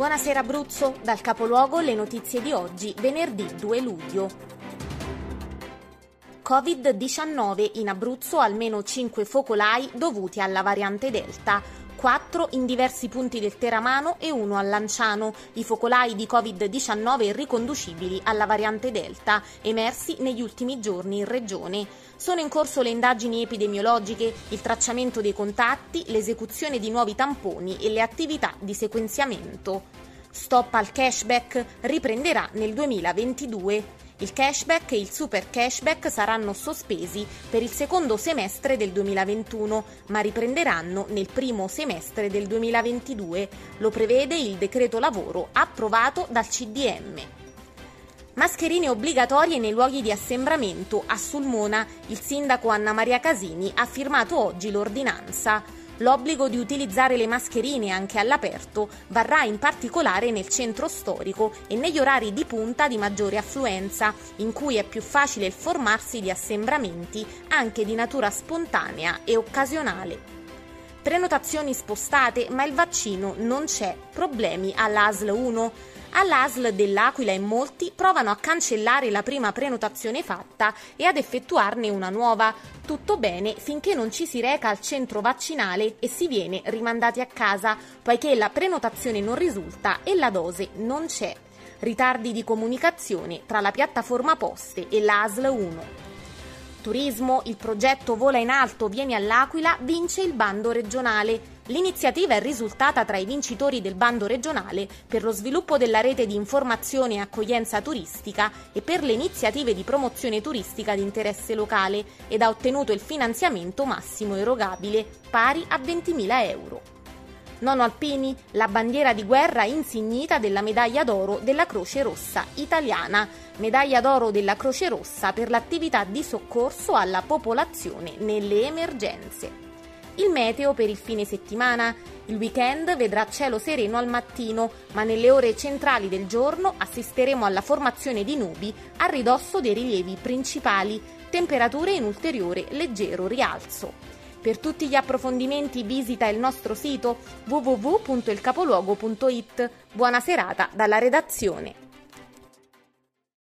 Buonasera Abruzzo, dal capoluogo le notizie di oggi, venerdì 2 luglio. Covid-19 in Abruzzo almeno 5 focolai dovuti alla variante Delta. 4 in diversi punti del Teramano e 1 a Lanciano, i focolai di Covid-19 riconducibili alla variante Delta, emersi negli ultimi giorni in regione. Sono in corso le indagini epidemiologiche, il tracciamento dei contatti, l'esecuzione di nuovi tamponi e le attività di sequenziamento. Stop al cashback riprenderà nel 2022. Il cashback e il super cashback saranno sospesi per il secondo semestre del 2021, ma riprenderanno nel primo semestre del 2022. Lo prevede il decreto lavoro approvato dal CDM. Mascherine obbligatorie nei luoghi di assembramento. A Sulmona il sindaco Anna Maria Casini ha firmato oggi l'ordinanza. L'obbligo di utilizzare le mascherine anche all'aperto varrà in particolare nel centro storico e negli orari di punta di maggiore affluenza, in cui è più facile il formarsi di assembramenti anche di natura spontanea e occasionale. Prenotazioni spostate, ma il vaccino non c'è. Problemi all'ASL 1. All'ASL dell'Aquila e molti provano a cancellare la prima prenotazione fatta e ad effettuarne una nuova. Tutto bene finché non ci si reca al centro vaccinale e si viene rimandati a casa, poiché la prenotazione non risulta e la dose non c'è. Ritardi di comunicazione tra la piattaforma Poste e l'ASL 1. Turismo, il progetto Vola in Alto vieni all'Aquila vince il bando regionale. L'iniziativa è risultata tra i vincitori del bando regionale per lo sviluppo della rete di informazione e accoglienza turistica e per le iniziative di promozione turistica di interesse locale ed ha ottenuto il finanziamento massimo erogabile pari a 20.000 euro. Nono Alpini, la bandiera di guerra insignita della medaglia d'oro della Croce Rossa italiana, medaglia d'oro della Croce Rossa per l'attività di soccorso alla popolazione nelle emergenze. Il meteo per il fine settimana. Il weekend vedrà cielo sereno al mattino, ma nelle ore centrali del giorno assisteremo alla formazione di nubi a ridosso dei rilievi principali, temperature in ulteriore leggero rialzo. Per tutti gli approfondimenti visita il nostro sito www.ilcapoluogo.it. Buona serata dalla redazione.